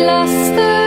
lost the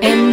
And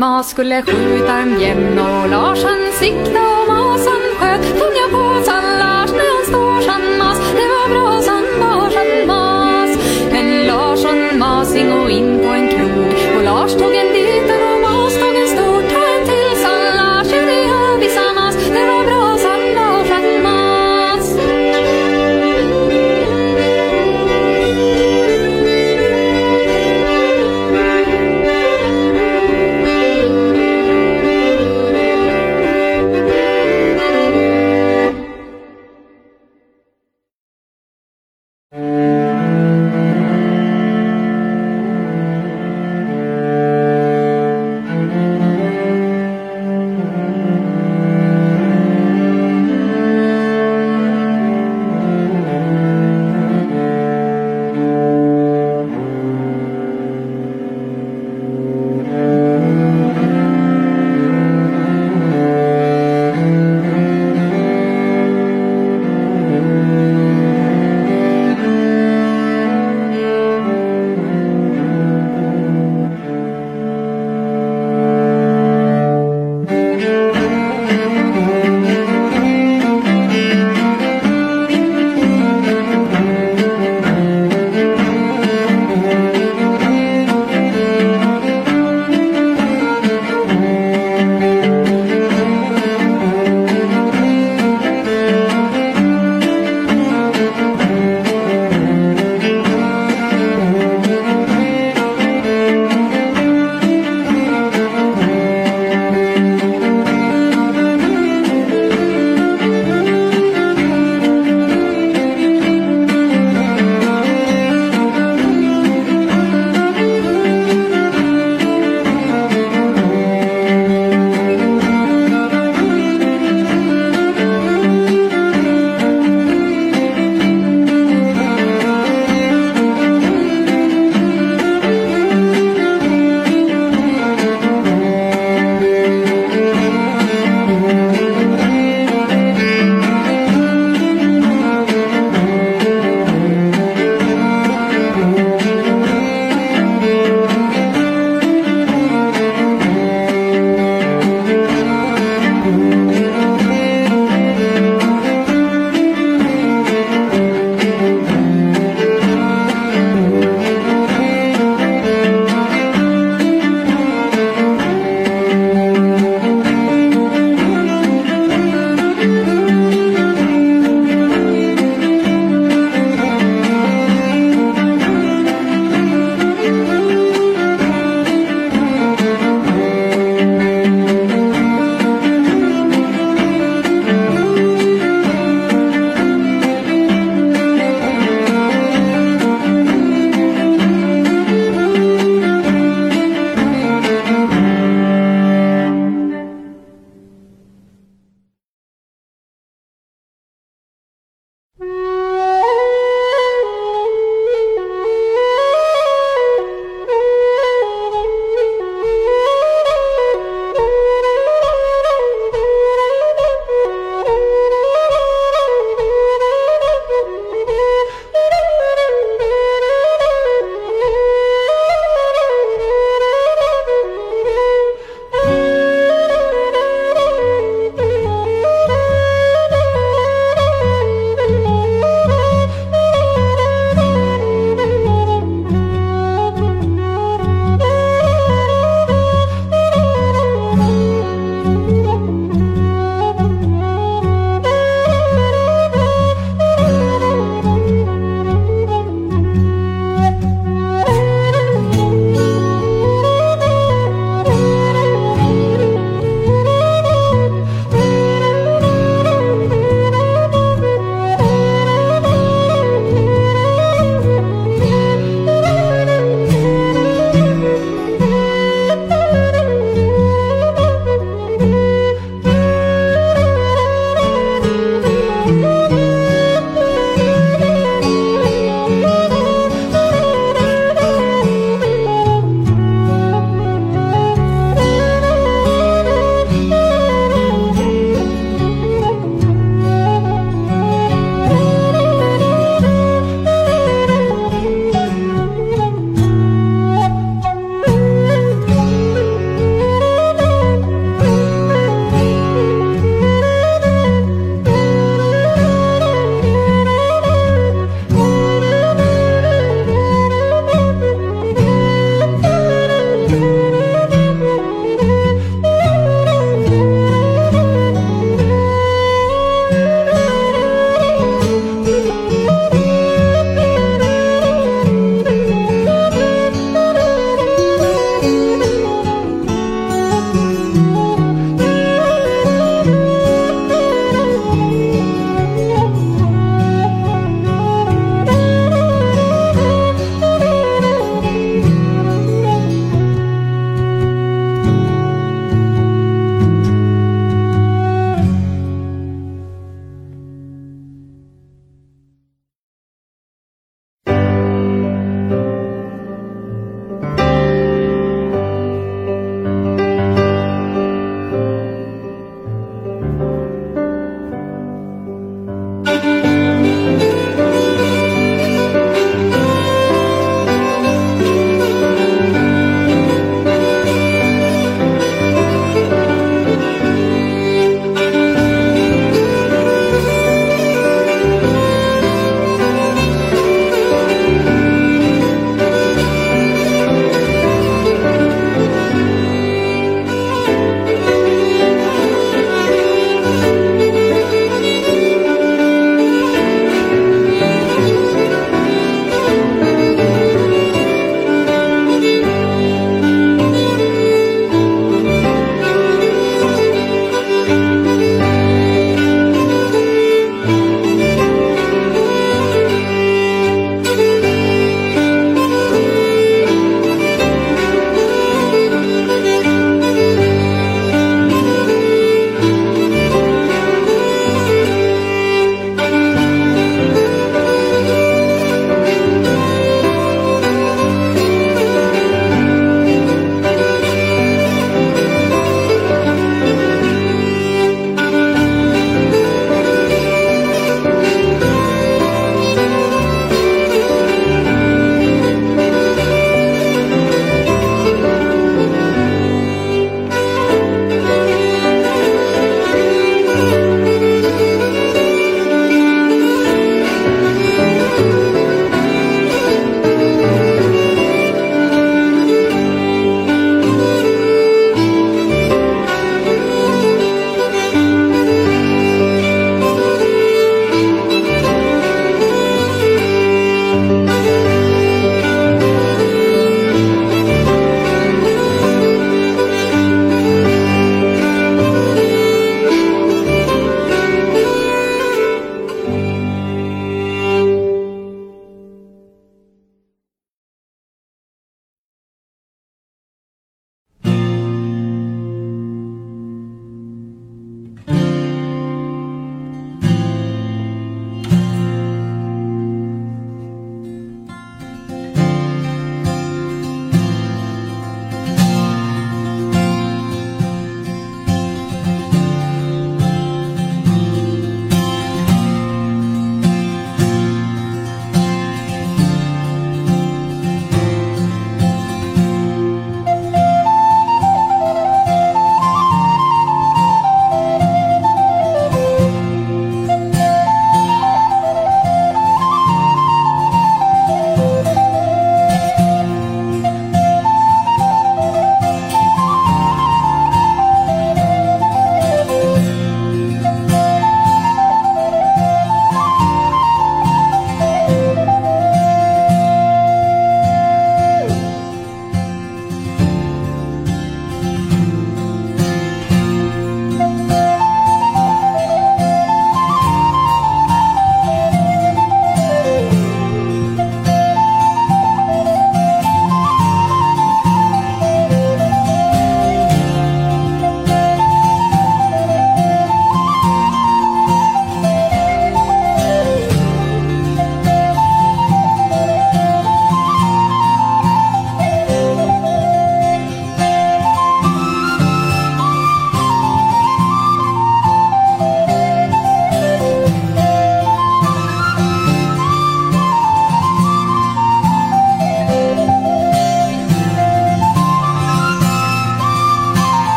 mas skulle skjuta en bjämn och Lars han sikta och Mas han sköt. Tunga påsan Lars när han står han mas. Det var bra, brasan Lars han mas. En Larsson masing och in på en krog och Lars tog en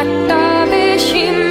अट्टावेशीम्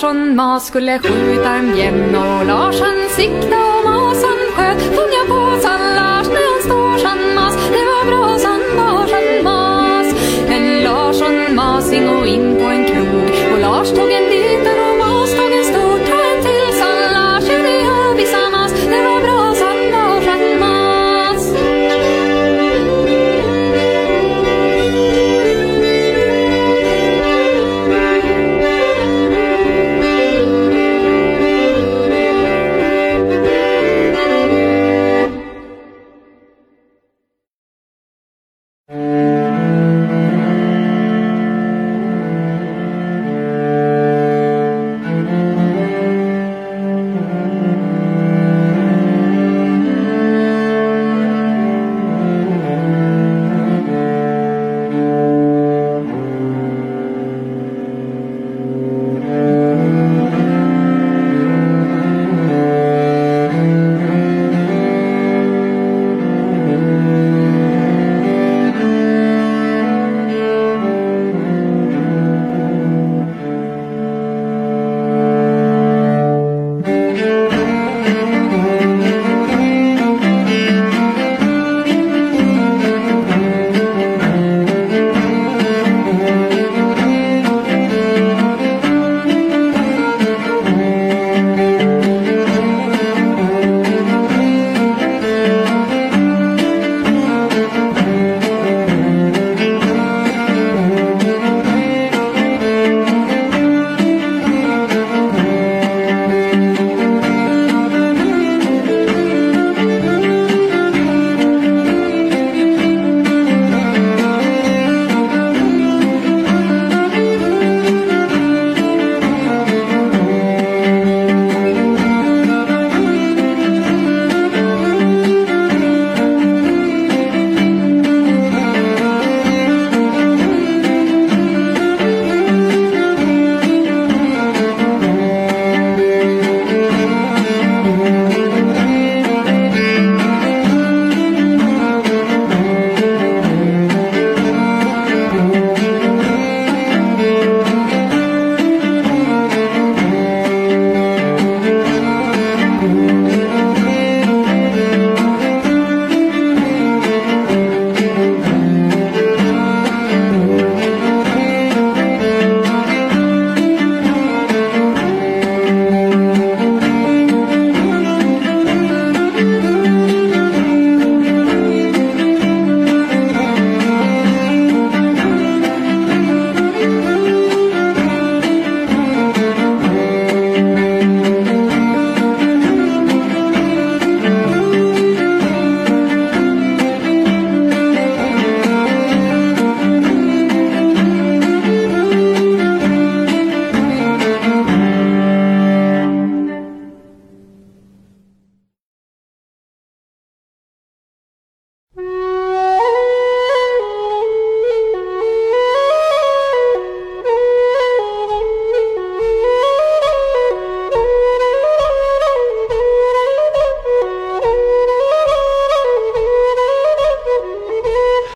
Larsson mas skulle skjuta en bjämn och Lars han sikta och mas han sköt. Fånga på, påsan Lars när han står han mas. Det var brasan Lars han mas. En Larsson masing och in på en krog och Lars tog en